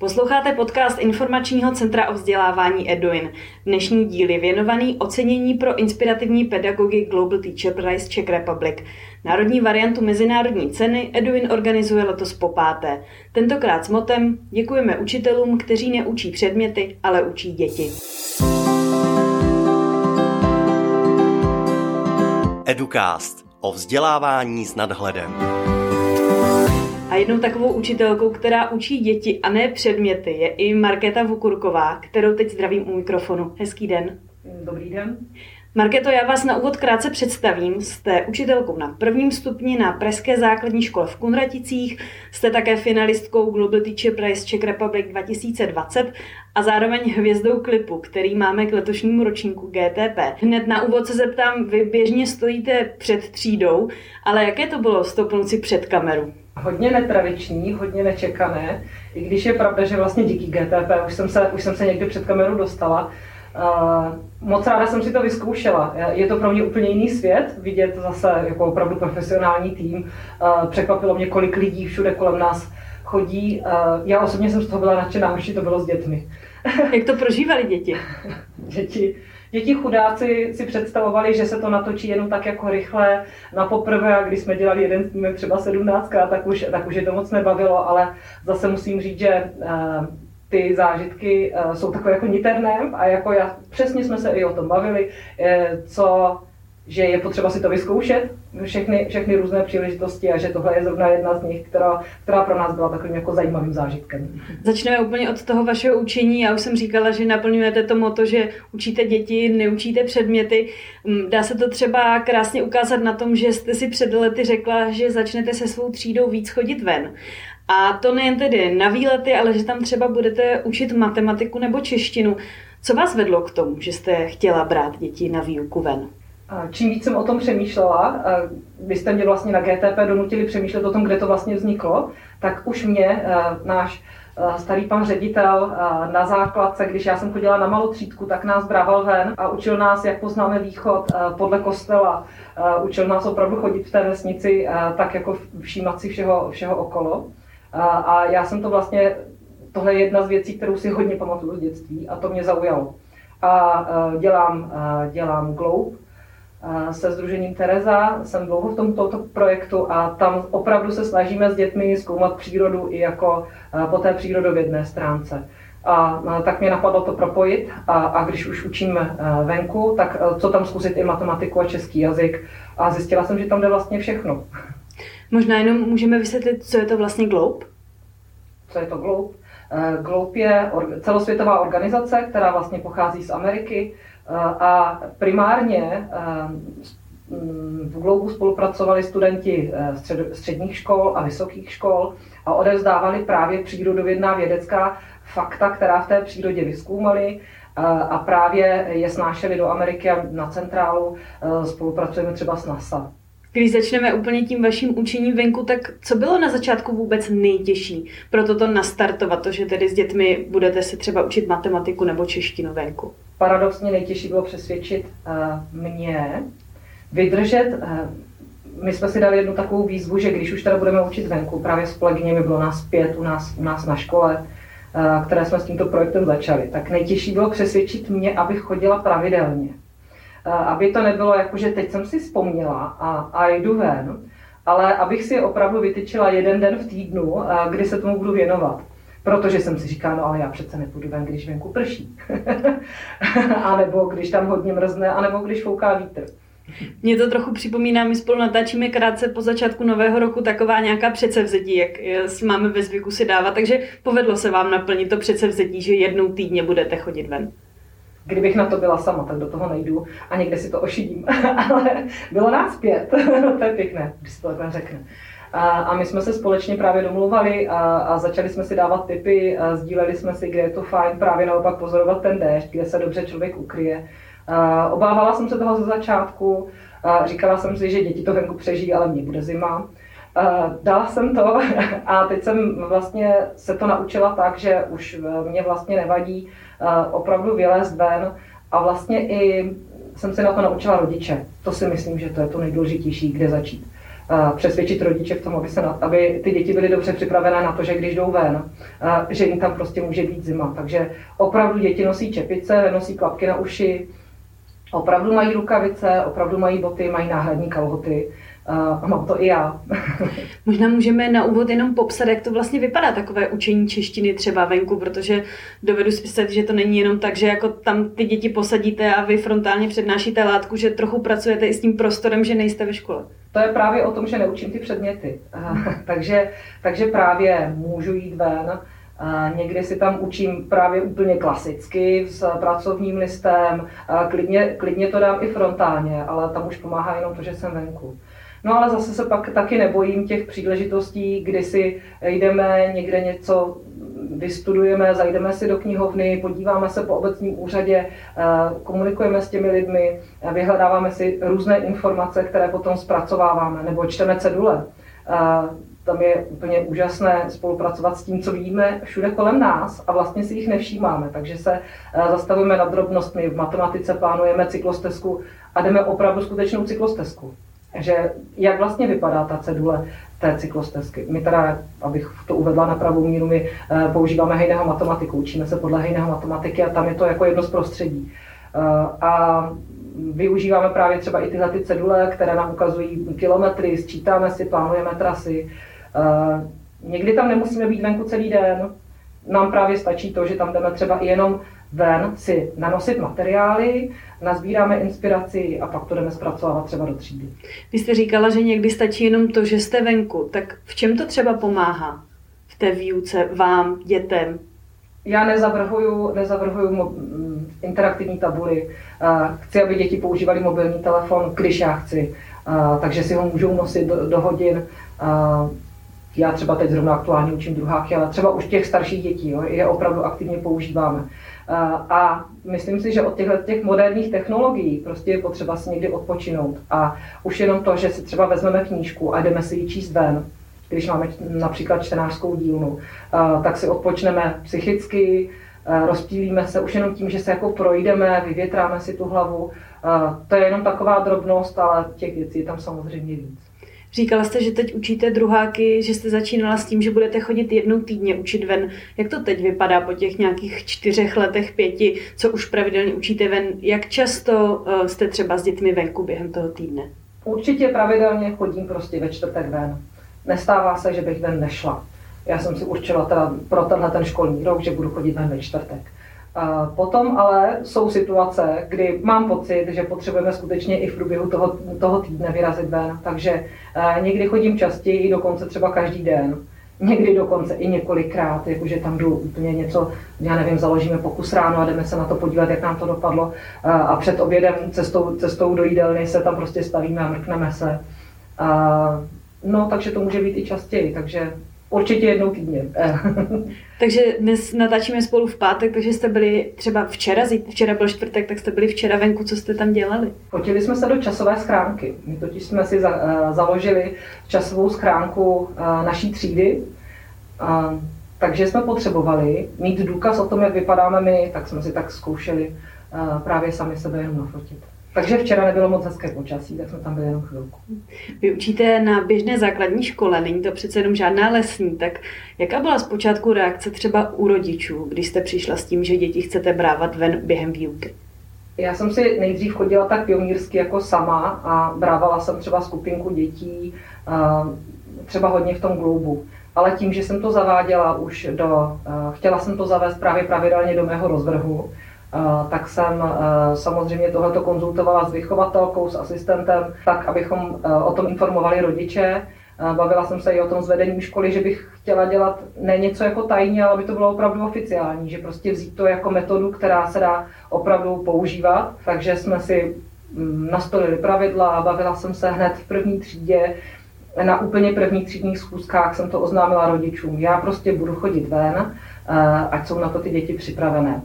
Posloucháte podcast Informačního centra o vzdělávání Eduin. Dnešní díl je věnovaný ocenění pro inspirativní pedagogy Global Teacher Prize Czech Republic. Národní variantu mezinárodní ceny Eduin organizuje letos po páté. Tentokrát s motem děkujeme učitelům, kteří neučí předměty, ale učí děti. Educast o vzdělávání s nadhledem. A jednou takovou učitelkou, která učí děti a ne předměty, je i Markéta Vukurková, kterou teď zdravím u mikrofonu. Hezký den. Dobrý den. Marketo, já vás na úvod krátce představím. Jste učitelkou na prvním stupni na Pražské základní škole v Kunraticích, jste také finalistkou Global Teacher Prize Czech Republic 2020 a zároveň hvězdou klipu, který máme k letošnímu ročníku GTP. Hned na úvod se zeptám, vy běžně stojíte před třídou, ale jaké to bylo stoupnout si před kameru? Hodně netradiční, hodně nečekané, i když je pravda, že vlastně díky GTP už jsem se, už jsem se někdy před kameru dostala, Uh, moc ráda jsem si to vyzkoušela. Je to pro mě úplně jiný svět, vidět zase jako opravdu profesionální tým. Uh, překvapilo mě, kolik lidí všude kolem nás chodí. Uh, já osobně jsem z toho byla nadšená, horší to bylo s dětmi. Jak to prožívali děti? děti, děti chudáci si představovali, že se to natočí jenom tak jako rychle na poprvé a když jsme dělali jeden snímek třeba 17 tak už, tak už je to moc nebavilo, ale zase musím říct, že ty zážitky uh, jsou takové jako niterné a jako já, přesně jsme se i o tom bavili, eh, co, že je potřeba si to vyzkoušet, všechny, všechny různé příležitosti a že tohle je zrovna jedna z nich, která, která pro nás byla takovým jako zajímavým zážitkem. Začneme úplně od toho vašeho učení. Já už jsem říkala, že naplňujete to moto, že učíte děti, neučíte předměty. Mm, dá se to třeba krásně ukázat na tom, že jste si před lety řekla, že začnete se svou třídou víc chodit ven. A to nejen tedy na výlety, ale že tam třeba budete učit matematiku nebo češtinu. Co vás vedlo k tomu, že jste chtěla brát děti na výuku ven? Čím víc jsem o tom přemýšlela, vy jste mě vlastně na GTP donutili přemýšlet o tom, kde to vlastně vzniklo, tak už mě náš starý pan ředitel na základce, když já jsem chodila na malou třídku, tak nás brával ven a učil nás, jak poznáme východ podle kostela. Učil nás opravdu chodit v té vesnici, tak jako všímat si všeho, všeho okolo. A, já jsem to vlastně, tohle je jedna z věcí, kterou si hodně pamatuju z dětství a to mě zaujalo. A dělám, dělám Globe se Združením Tereza, jsem dlouho v tom, tomto projektu a tam opravdu se snažíme s dětmi zkoumat přírodu i jako po té přírodovědné stránce. A tak mě napadlo to propojit a, a když už učím venku, tak co tam zkusit i matematiku a český jazyk a zjistila jsem, že tam jde vlastně všechno. Možná jenom můžeme vysvětlit, co je to vlastně Globe? Co je to Globe? Eh, Globe je celosvětová organizace, která vlastně pochází z Ameriky eh, a primárně eh, v Globu spolupracovali studenti středních škol a vysokých škol a odevzdávali právě přírodovědná vědecká fakta, která v té přírodě vyskoumali a právě je snášeli do Ameriky a na centrálu spolupracujeme třeba s NASA. Když začneme úplně tím vaším učením venku, tak co bylo na začátku vůbec nejtěžší pro toto nastartovat, to, že tedy s dětmi budete se třeba učit matematiku nebo češtinu venku? Paradoxně nejtěžší bylo přesvědčit uh, mě, vydržet. Uh, my jsme si dali jednu takovou výzvu, že když už teda budeme učit venku, právě s kolegyněmi bylo nás pět u nás, u nás na škole, uh, které jsme s tímto projektem začali, tak nejtěžší bylo přesvědčit mě, abych chodila pravidelně aby to nebylo jako, že teď jsem si vzpomněla a, a jdu ven, ale abych si opravdu vytyčila jeden den v týdnu, kdy se tomu budu věnovat. Protože jsem si říkala, no ale já přece nepůjdu ven, když venku prší. a nebo když tam hodně mrzne, a nebo když fouká vítr. Mně to trochu připomíná, my spolu natáčíme krátce po začátku nového roku taková nějaká předsevzetí, jak máme ve zvyku si dávat, takže povedlo se vám naplnit to předsevzetí, že jednou týdně budete chodit ven. Kdybych na to byla sama, tak do toho nejdu a někde si to ošidím. Ale bylo nás pět, to je pěkné, když se to takhle řekne. A, a my jsme se společně právě domluvali a, a začali jsme si dávat tipy, a sdíleli jsme si, kde je to fajn právě naopak pozorovat ten déšť, kde se dobře člověk ukryje. A, obávala jsem se toho ze začátku, a říkala jsem si, že děti to venku přežijí, ale mě bude zima. Dala jsem to a teď jsem vlastně se to naučila tak, že už mě vlastně nevadí opravdu vylézt ven a vlastně i jsem se na to naučila rodiče. To si myslím, že to je to nejdůležitější, kde začít. přesvědčit rodiče v tom, aby, se na, aby ty děti byly dobře připravené na to, že když jdou ven, že jim tam prostě může být zima. Takže opravdu děti nosí čepice, nosí klapky na uši, opravdu mají rukavice, opravdu mají boty, mají náhradní kalhoty a mám to i já. Možná můžeme na úvod jenom popsat, jak to vlastně vypadá takové učení češtiny třeba venku, protože dovedu si představit, že to není jenom tak, že jako tam ty děti posadíte a vy frontálně přednášíte látku, že trochu pracujete i s tím prostorem, že nejste ve škole. To je právě o tom, že neučím ty předměty. takže, takže právě můžu jít ven, Někdy si tam učím právě úplně klasicky s pracovním listem, klidně, klidně to dám i frontálně, ale tam už pomáhá jenom to, že jsem venku. No ale zase se pak taky nebojím těch příležitostí, kdy si jdeme někde něco vystudujeme, zajdeme si do knihovny, podíváme se po obecním úřadě, eh, komunikujeme s těmi lidmi, eh, vyhledáváme si různé informace, které potom zpracováváme, nebo čteme cedule. Eh, tam je úplně úžasné spolupracovat s tím, co vidíme všude kolem nás a vlastně si jich nevšímáme. Takže se zastavujeme nad drobnostmi. V matematice plánujeme cyklostezku a jdeme opravdu skutečnou cyklostezku že jak vlastně vypadá ta cedule té cyklostezky. My teda, abych to uvedla na pravou míru, my uh, používáme hejného matematiku, učíme se podle hejného matematiky a tam je to jako jedno z prostředí. Uh, a využíváme právě třeba i tyhle ty cedule, které nám ukazují kilometry, sčítáme si, plánujeme trasy. Uh, někdy tam nemusíme být venku celý den, nám právě stačí to, že tam jdeme třeba i jenom ven si nanosit materiály, nazbíráme inspiraci a pak to jdeme zpracovávat třeba do třídy. Vy jste říkala, že někdy stačí jenom to, že jste venku. Tak v čem to třeba pomáhá v té výuce vám, dětem? Já nezavrhuju, nezavrhuju mo- mm, interaktivní tabuly. Chci, aby děti používali mobilní telefon, když já chci. Takže si ho můžou nosit do, do hodin já třeba teď zrovna aktuálně učím druháky, ale třeba už těch starších dětí jo, je opravdu aktivně používáme. A myslím si, že od těchto těch moderních technologií prostě je potřeba si někdy odpočinout. A už jenom to, že si třeba vezmeme knížku a jdeme si ji číst ven, když máme například čtenářskou dílnu, tak si odpočneme psychicky, rozptýlíme se už jenom tím, že se jako projdeme, vyvětráme si tu hlavu. To je jenom taková drobnost, ale těch věcí je tam samozřejmě víc. Říkala jste, že teď učíte druháky, že jste začínala s tím, že budete chodit jednou týdně učit ven. Jak to teď vypadá po těch nějakých čtyřech letech, pěti, co už pravidelně učíte ven? Jak často eh, jste třeba s dětmi venku během toho týdne? Určitě pravidelně chodím prostě ve čtvrtek ven. Nestává se, že bych ven nešla. Já jsem si určila teda pro tenhle ten školní rok, že budu chodit ven ve čtvrtek. Potom ale jsou situace, kdy mám pocit, že potřebujeme skutečně i v průběhu toho, toho týdne vyrazit ven. Takže eh, někdy chodím častěji, dokonce třeba každý den. Někdy dokonce i několikrát, jakože tam jdu úplně něco, já nevím, založíme pokus ráno a jdeme se na to podívat, jak nám to dopadlo. Eh, a před obědem cestou, cestou do jídelny se tam prostě stavíme a mrkneme se. No, takže to může být i častěji, takže Určitě jednou týdně. takže dnes natáčíme spolu v pátek, takže jste byli třeba včera, včera byl čtvrtek, tak jste byli včera venku, co jste tam dělali? Fotili jsme se do časové schránky. My totiž jsme si za, uh, založili časovou schránku uh, naší třídy, uh, takže jsme potřebovali mít důkaz o tom, jak vypadáme my, tak jsme si tak zkoušeli uh, právě sami sebe jenom nafotit. Takže včera nebylo moc hezké počasí, tak jsme tam byli jenom chvilku. Vy učíte na běžné základní škole, není to přece jenom žádná lesní, tak jaká byla zpočátku reakce třeba u rodičů, když jste přišla s tím, že děti chcete brávat ven během výuky? Já jsem si nejdřív chodila tak pionýrsky jako sama a brávala jsem třeba skupinku dětí, třeba hodně v tom gloubu. Ale tím, že jsem to zaváděla už do, chtěla jsem to zavést právě pravidelně do mého rozvrhu, tak jsem samozřejmě tohleto konzultovala s vychovatelkou, s asistentem, tak abychom o tom informovali rodiče. Bavila jsem se i o tom s vedením školy, že bych chtěla dělat ne něco jako tajně, ale aby to bylo opravdu oficiální, že prostě vzít to jako metodu, která se dá opravdu používat. Takže jsme si mm, nastolili pravidla a bavila jsem se hned v první třídě na úplně prvních třídních schůzkách jsem to oznámila rodičům. Já prostě budu chodit ven, ať jsou na to ty děti připravené.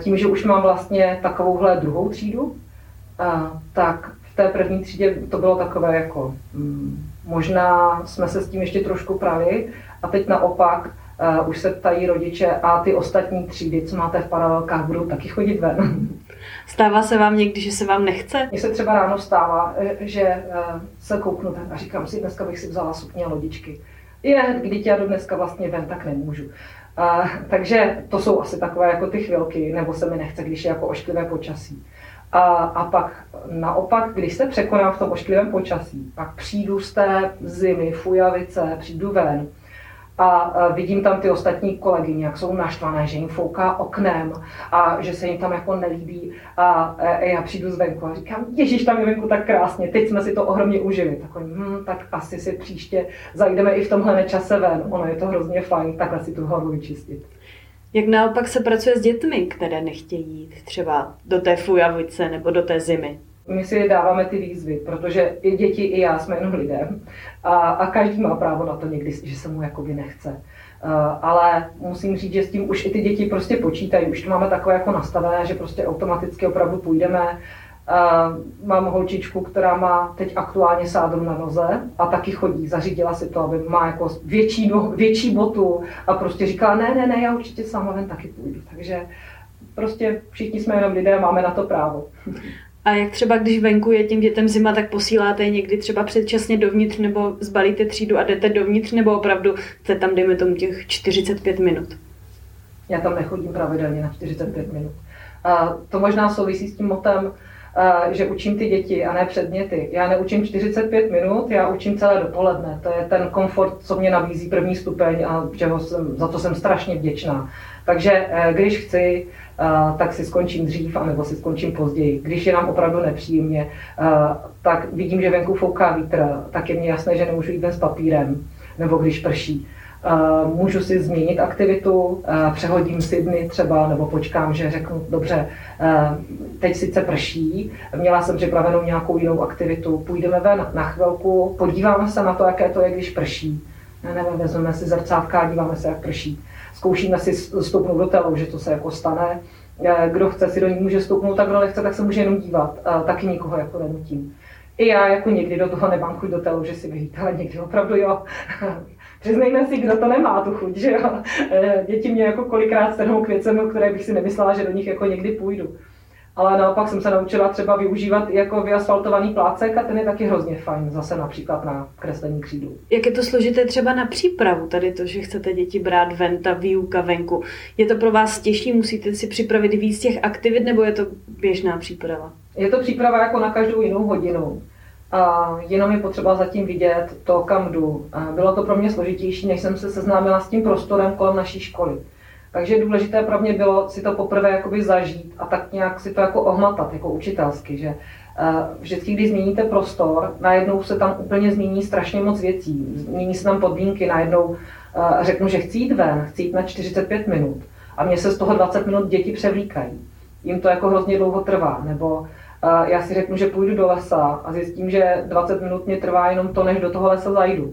Tím, že už mám vlastně takovouhle druhou třídu, tak v té první třídě to bylo takové jako, mm, možná jsme se s tím ještě trošku prali a teď naopak už se ptají rodiče a ty ostatní třídy, co máte v paralelkách, budou taky chodit ven. Stává se vám někdy, že se vám nechce? Mně se třeba ráno stává, eh, že uh, se kouknu ven a říkám si, dneska bych si vzala sukně a lodičky. Je, když já jdu dneska vlastně ven, tak nemůžu. Uh, takže to jsou asi takové jako ty chvilky, nebo se mi nechce, když je jako ošklivé počasí. A, a pak naopak, když se překonám v tom ošklivém počasí, pak přijdu z té zimy, fujavice, přijdu ven a vidím tam ty ostatní kolegyně, jak jsou naštvané, že jim fouká oknem a že se jim tam jako nelíbí a já přijdu zvenku a říkám, ježiš, tam je venku tak krásně, teď jsme si to ohromně užili. Takový, hm, tak asi si příště zajdeme i v tomhle nečase ven, ono je to hrozně fajn, takhle si tu hlavu vyčistit. Jak naopak se pracuje s dětmi, které nechtějí jít třeba do té fujavice nebo do té zimy? My si dáváme ty výzvy, protože i děti, i já jsme jenom lidé a, a každý má právo na to někdy, že se mu jakoby nechce. Uh, ale musím říct, že s tím už i ty děti prostě počítají. Už to máme takové jako nastavené, že prostě automaticky opravdu půjdeme mám holčičku, která má teď aktuálně sádru na noze a taky chodí, zařídila si to, aby má jako větší, no, větší botu a prostě říkala, ne, ne, ne, já určitě sama ven taky půjdu. Takže prostě všichni jsme jenom lidé, máme na to právo. A jak třeba, když venku je těm dětem zima, tak posíláte je někdy třeba předčasně dovnitř nebo zbalíte třídu a jdete dovnitř, nebo opravdu jste tam, dejme tomu, těch 45 minut? Já tam nechodím pravidelně na 45 minut. A to možná souvisí s tím motem, že učím ty děti a ne předměty. Já neučím 45 minut, já učím celé dopoledne. To je ten komfort, co mě nabízí první stupeň a čeho jsem, za to jsem strašně vděčná. Takže eh, když chci, tak si skončím dřív, anebo si skončím později. Když je nám opravdu nepříjemně, eh, tak vidím, že venku fouká vítr, tak je mně jasné, že nemůžu jít ven s papírem, nebo když prší můžu si změnit aktivitu, přehodím si dny třeba, nebo počkám, že řeknu, dobře, teď sice prší, měla jsem připravenou nějakou jinou aktivitu, půjdeme ven na chvilku, podíváme se na to, jaké to je, když prší. Nebo vezmeme si zrcátka a díváme se, jak prší. Zkoušíme si stoupnout do telu, že to se jako stane. Kdo chce si do ní může stoupnout, tak kdo nechce, tak se může jenom dívat. Taky nikoho jako nenutím. I já jako někdy do toho nemám chuť do telu, že si vyjít, ale někdy opravdu jo. Přiznejme si, kdo to nemá tu chuť, že jo. Eh, děti mě jako kolikrát strhnou k věcem, které bych si nemyslela, že do nich jako někdy půjdu. Ale naopak jsem se naučila třeba využívat jako vyasfaltovaný plácek a ten je taky hrozně fajn, zase například na kreslení křídů. Jak je to složité třeba na přípravu, tady to, že chcete děti brát ven, ta výuka venku. Je to pro vás těžší, musíte si připravit víc těch aktivit, nebo je to běžná příprava? Je to příprava jako na každou jinou hodinu. A jenom je potřeba zatím vidět to, kam jdu. A bylo to pro mě složitější, než jsem se seznámila s tím prostorem kolem naší školy. Takže důležité pro mě bylo si to poprvé jakoby zažít a tak nějak si to jako ohmatat, jako učitelsky, že vždycky, když změníte prostor, najednou se tam úplně změní strašně moc věcí. Změní se tam podmínky, najednou řeknu, že chci jít ven, chci jít na 45 minut a mě se z toho 20 minut děti převlíkají. Jim to jako hrozně dlouho trvá, nebo já si řeknu, že půjdu do lesa a zjistím, že 20 minut mě trvá jenom to, než do toho lesa zajdu.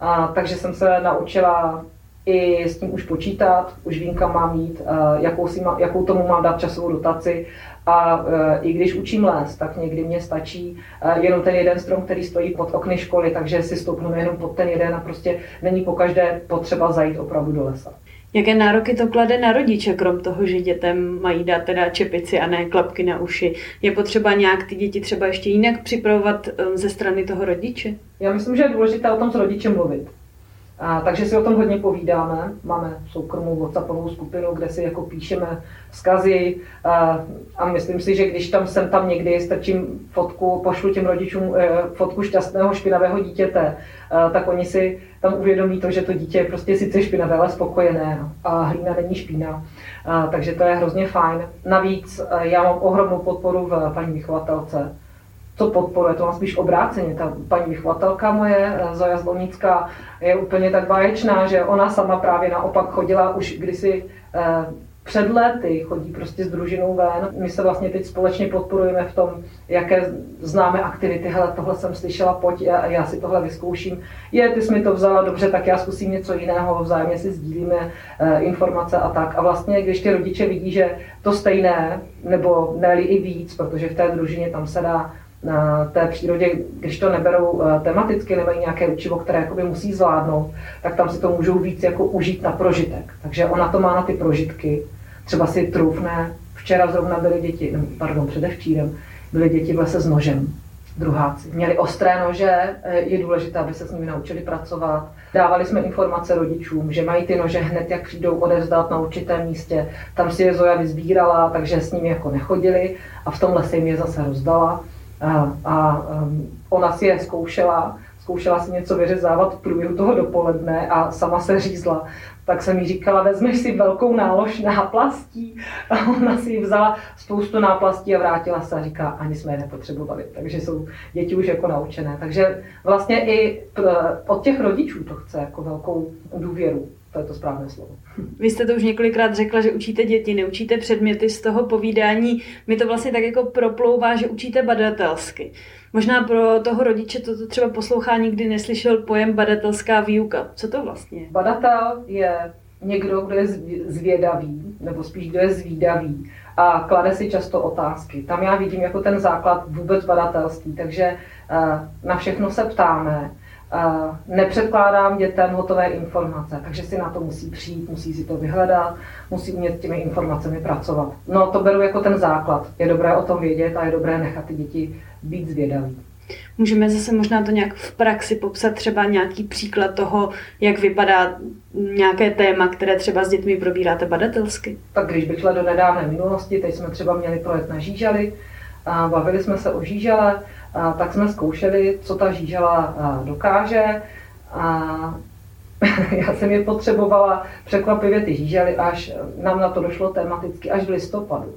A, takže jsem se naučila i s tím už počítat, už vím, kam mám jít, jakou, si má, jakou tomu mám dát časovou dotaci. A e, i když učím les, tak někdy mě stačí e, jenom ten jeden strom, který stojí pod okny školy, takže si stoupnu jenom pod ten jeden a prostě není pokaždé potřeba zajít opravdu do lesa. Jaké nároky to klade na rodiče, krom toho, že dětem mají dát teda čepici a ne klapky na uši? Je potřeba nějak ty děti třeba ještě jinak připravovat ze strany toho rodiče? Já myslím, že je důležité o tom s rodičem mluvit. A, takže si o tom hodně povídáme. Máme soukromou WhatsAppovou skupinu, kde si jako píšeme vzkazy a, a myslím si, že když tam jsem tam někdy strčím fotku, pošlu těm rodičům e, fotku šťastného špinavého dítěte, a, tak oni si tam uvědomí to, že to dítě je prostě sice špinavé, ale spokojené a hlína není špína. A, takže to je hrozně fajn. Navíc já mám ohromnou podporu v paní vychovatelce, co podporuje, to má spíš obráceně. Ta paní vychovatelka moje, eh, Zoja Zlonická, je úplně tak báječná, že ona sama právě naopak chodila už kdysi eh, před lety chodí prostě s družinou ven. My se vlastně teď společně podporujeme v tom, jaké známe aktivity. Hele, tohle jsem slyšela, pojď, já, já si tohle vyzkouším. Je, ty jsi mi to vzala, dobře, tak já zkusím něco jiného, vzájemně si sdílíme uh, informace a tak. A vlastně, když ty rodiče vidí, že to stejné, nebo ne i víc, protože v té družině tam se dá té přírodě, když to neberou eh, tematicky, nemají nějaké učivo, které jakoby musí zvládnout, tak tam si to můžou víc jako užít na prožitek. Takže ona to má na ty prožitky. Třeba si troufne, včera zrovna byly děti, pardon, předevčírem, byly děti v lese s nožem druháci. Měli ostré nože, eh, je důležité, aby se s nimi naučili pracovat. Dávali jsme informace rodičům, že mají ty nože hned, jak přijdou odevzdat na určitém místě. Tam si je Zoja vyzbírala, takže s nimi jako nechodili a v tom lese jim je zase rozdala. A, a um, ona si je zkoušela, zkoušela si něco vyřezávat v průběhu toho dopoledne a sama se řízla tak jsem jí říkala, vezmeš si velkou nálož náplastí. A ona si vzala spoustu náplastí a vrátila se a říká, ani jsme je nepotřebovali. Takže jsou děti už jako naučené. Takže vlastně i od těch rodičů to chce jako velkou důvěru. To je to správné slovo. Vy jste to už několikrát řekla, že učíte děti, neučíte předměty z toho povídání. Mi to vlastně tak jako proplouvá, že učíte badatelsky. Možná pro toho rodiče toto třeba poslouchá nikdy neslyšel pojem badatelská výuka. Co to vlastně je? Badatel je někdo, kdo je zvědavý, nebo spíš kdo je zvídavý a klade si často otázky. Tam já vidím jako ten základ vůbec badatelství, takže eh, na všechno se ptáme, nepředkládám dětem hotové informace, takže si na to musí přijít, musí si to vyhledat, musí umět těmi informacemi pracovat. No to beru jako ten základ. Je dobré o tom vědět a je dobré nechat ty děti být zvědaví. Můžeme zase možná to nějak v praxi popsat třeba nějaký příklad toho, jak vypadá nějaké téma, které třeba s dětmi probíráte badatelsky? Tak když bych šla do nedávné minulosti, teď jsme třeba měli projet na žížaly, bavili jsme se o žížale, tak jsme zkoušeli, co ta žížela dokáže. A já jsem je potřebovala překvapivě ty žížely, až nám na to došlo tematicky až v listopadu.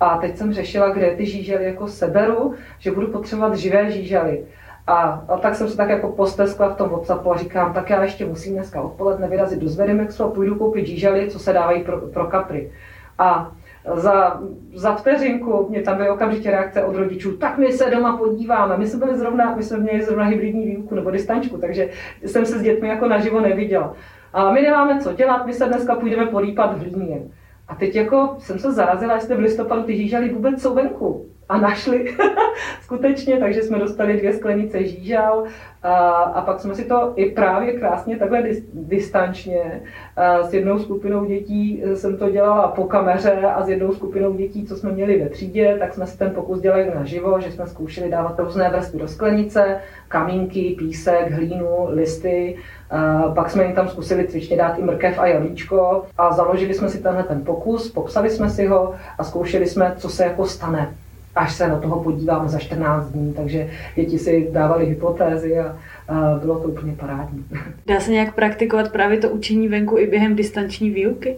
A teď jsem řešila, kde ty žížely jako seberu, že budu potřebovat živé žížely. A, a tak jsem se tak jako posteskla v tom WhatsAppu a říkám, tak já ještě musím dneska odpoledne vyrazit do Zverimexu a půjdu koupit žížely, co se dávají pro, pro kapry. A za, za vteřinku mě tam byly okamžitě reakce od rodičů, tak my se doma podíváme. My jsme byli zrovna, my jsme měli zrovna hybridní výuku nebo distančku, takže jsem se s dětmi jako naživo neviděla. A my nemáme co dělat, my se dneska půjdeme polípat v hlíně. A teď jako jsem se zarazila, jestli v listopadu ty žížaly vůbec jsou venku a našli. Skutečně, takže jsme dostali dvě sklenice žížal a, a pak jsme si to i právě krásně takhle dis, distančně a s jednou skupinou dětí jsem to dělala po kameře a s jednou skupinou dětí, co jsme měli ve třídě, tak jsme si ten pokus dělali naživo, že jsme zkoušeli dávat různé vrstvy do sklenice, kamínky, písek, hlínu, listy, a pak jsme jim tam zkusili cvičně dát i mrkev a jablíčko a založili jsme si tenhle ten pokus, popsali jsme si ho a zkoušeli jsme, co se jako stane až se na toho podíváme za 14 dní, takže děti si dávali hypotézy a, a bylo to úplně parádní. Dá se nějak praktikovat právě to učení venku i během distanční výuky?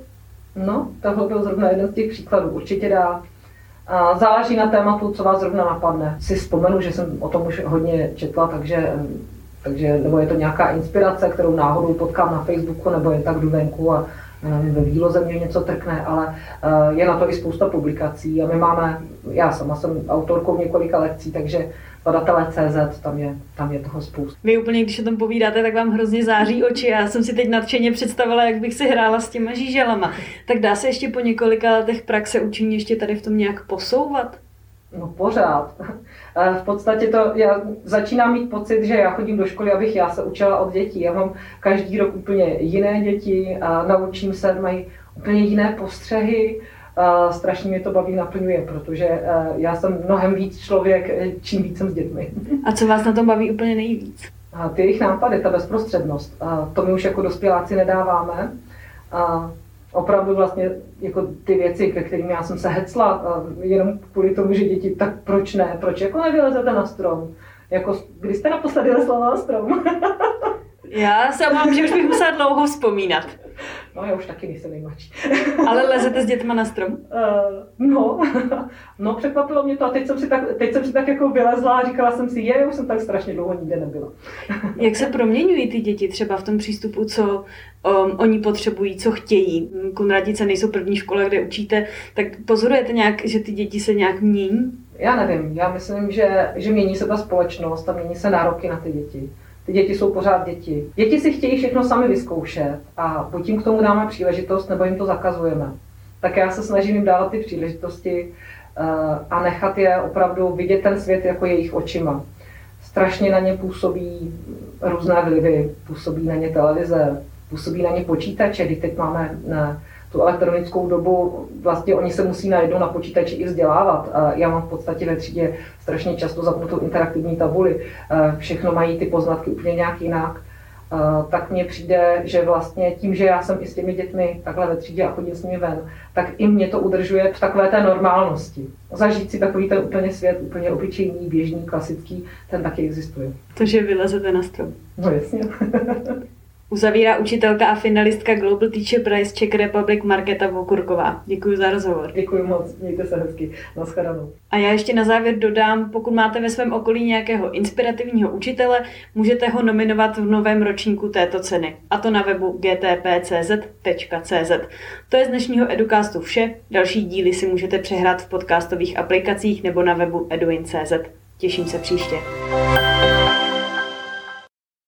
No, tohle byl zrovna jeden z těch příkladů. Určitě dá. A záleží na tématu, co vás zrovna napadne. Si vzpomenu, že jsem o tom už hodně četla, takže, takže nebo je to nějaká inspirace, kterou náhodou potkám na Facebooku, nebo je tak jdu venku a ve výloze mě něco trkne, ale eh, je na to i spousta publikací a my máme, já sama jsem autorkou několika lekcí, takže CZ, tam je, tam je toho spousta. Vy úplně, když o tom povídáte, tak vám hrozně září oči. Já jsem si teď nadšeně představila, jak bych si hrála s těma žíželama. Tak dá se ještě po několika letech praxe učení ještě tady v tom nějak posouvat? No pořád. V podstatě to, já začínám mít pocit, že já chodím do školy, abych já se učila od dětí. Já mám každý rok úplně jiné děti a naučím se, mají úplně jiné postřehy. A strašně mě to baví, naplňuje, protože e, já jsem mnohem víc člověk, čím víc jsem s dětmi. A co vás na tom baví úplně nejvíc? A ty jejich nápady, ta bezprostřednost. A to my už jako dospěláci nedáváme. A opravdu vlastně jako ty věci, ke kterým já jsem se hecla, jenom kvůli tomu, že děti, tak proč ne, proč jako nevylezete na strom? Jako, kdy jste naposledy lezla na strom? já se mám, že už bych musela dlouho vzpomínat. No, já už taky nejsem nejmladší. Ale lezete s dětma na strom? Uh, no, no, překvapilo mě to a teď jsem, si tak, teď jsem si tak jako vylezla a říkala jsem si, je, už jsem tak strašně dlouho nikde nebyla. Jak se proměňují ty děti třeba v tom přístupu, co um, oni potřebují, co chtějí? Kunradice nejsou první škola, kde učíte, tak pozorujete nějak, že ty děti se nějak mění? Já nevím, já myslím, že, že mění se ta společnost a mění se nároky na ty děti. Ty děti jsou pořád děti. Děti si chtějí všechno sami vyzkoušet a buď jim k tomu dáme příležitost, nebo jim to zakazujeme. Tak já se snažím jim dávat ty příležitosti a nechat je opravdu vidět ten svět jako jejich očima. Strašně na ně působí různé vlivy, působí na ně televize, působí na ně počítače, kdy teď máme ne, tu elektronickou dobu, vlastně oni se musí najednou na počítači i vzdělávat. Já mám v podstatě ve třídě strašně často zapnutou interaktivní tabuli, všechno mají ty poznatky úplně nějak jinak tak mně přijde, že vlastně tím, že já jsem i s těmi dětmi takhle ve třídě a chodím s nimi ven, tak i mě to udržuje v takové té normálnosti. Zažít si takový ten úplně svět, úplně obyčejný, běžný, klasický, ten taky existuje. To, že vylezete na strom. No jasně. Uzavírá učitelka a finalistka Global Teacher Prize Czech Republic Marketa Vokurková. Děkuji za rozhovor. Děkuji moc, mějte se hezky. Naschledanou. A já ještě na závěr dodám, pokud máte ve svém okolí nějakého inspirativního učitele, můžete ho nominovat v novém ročníku této ceny. A to na webu gtp.cz.cz. To je z dnešního Educastu vše. Další díly si můžete přehrát v podcastových aplikacích nebo na webu eduin.cz. Těším se příště.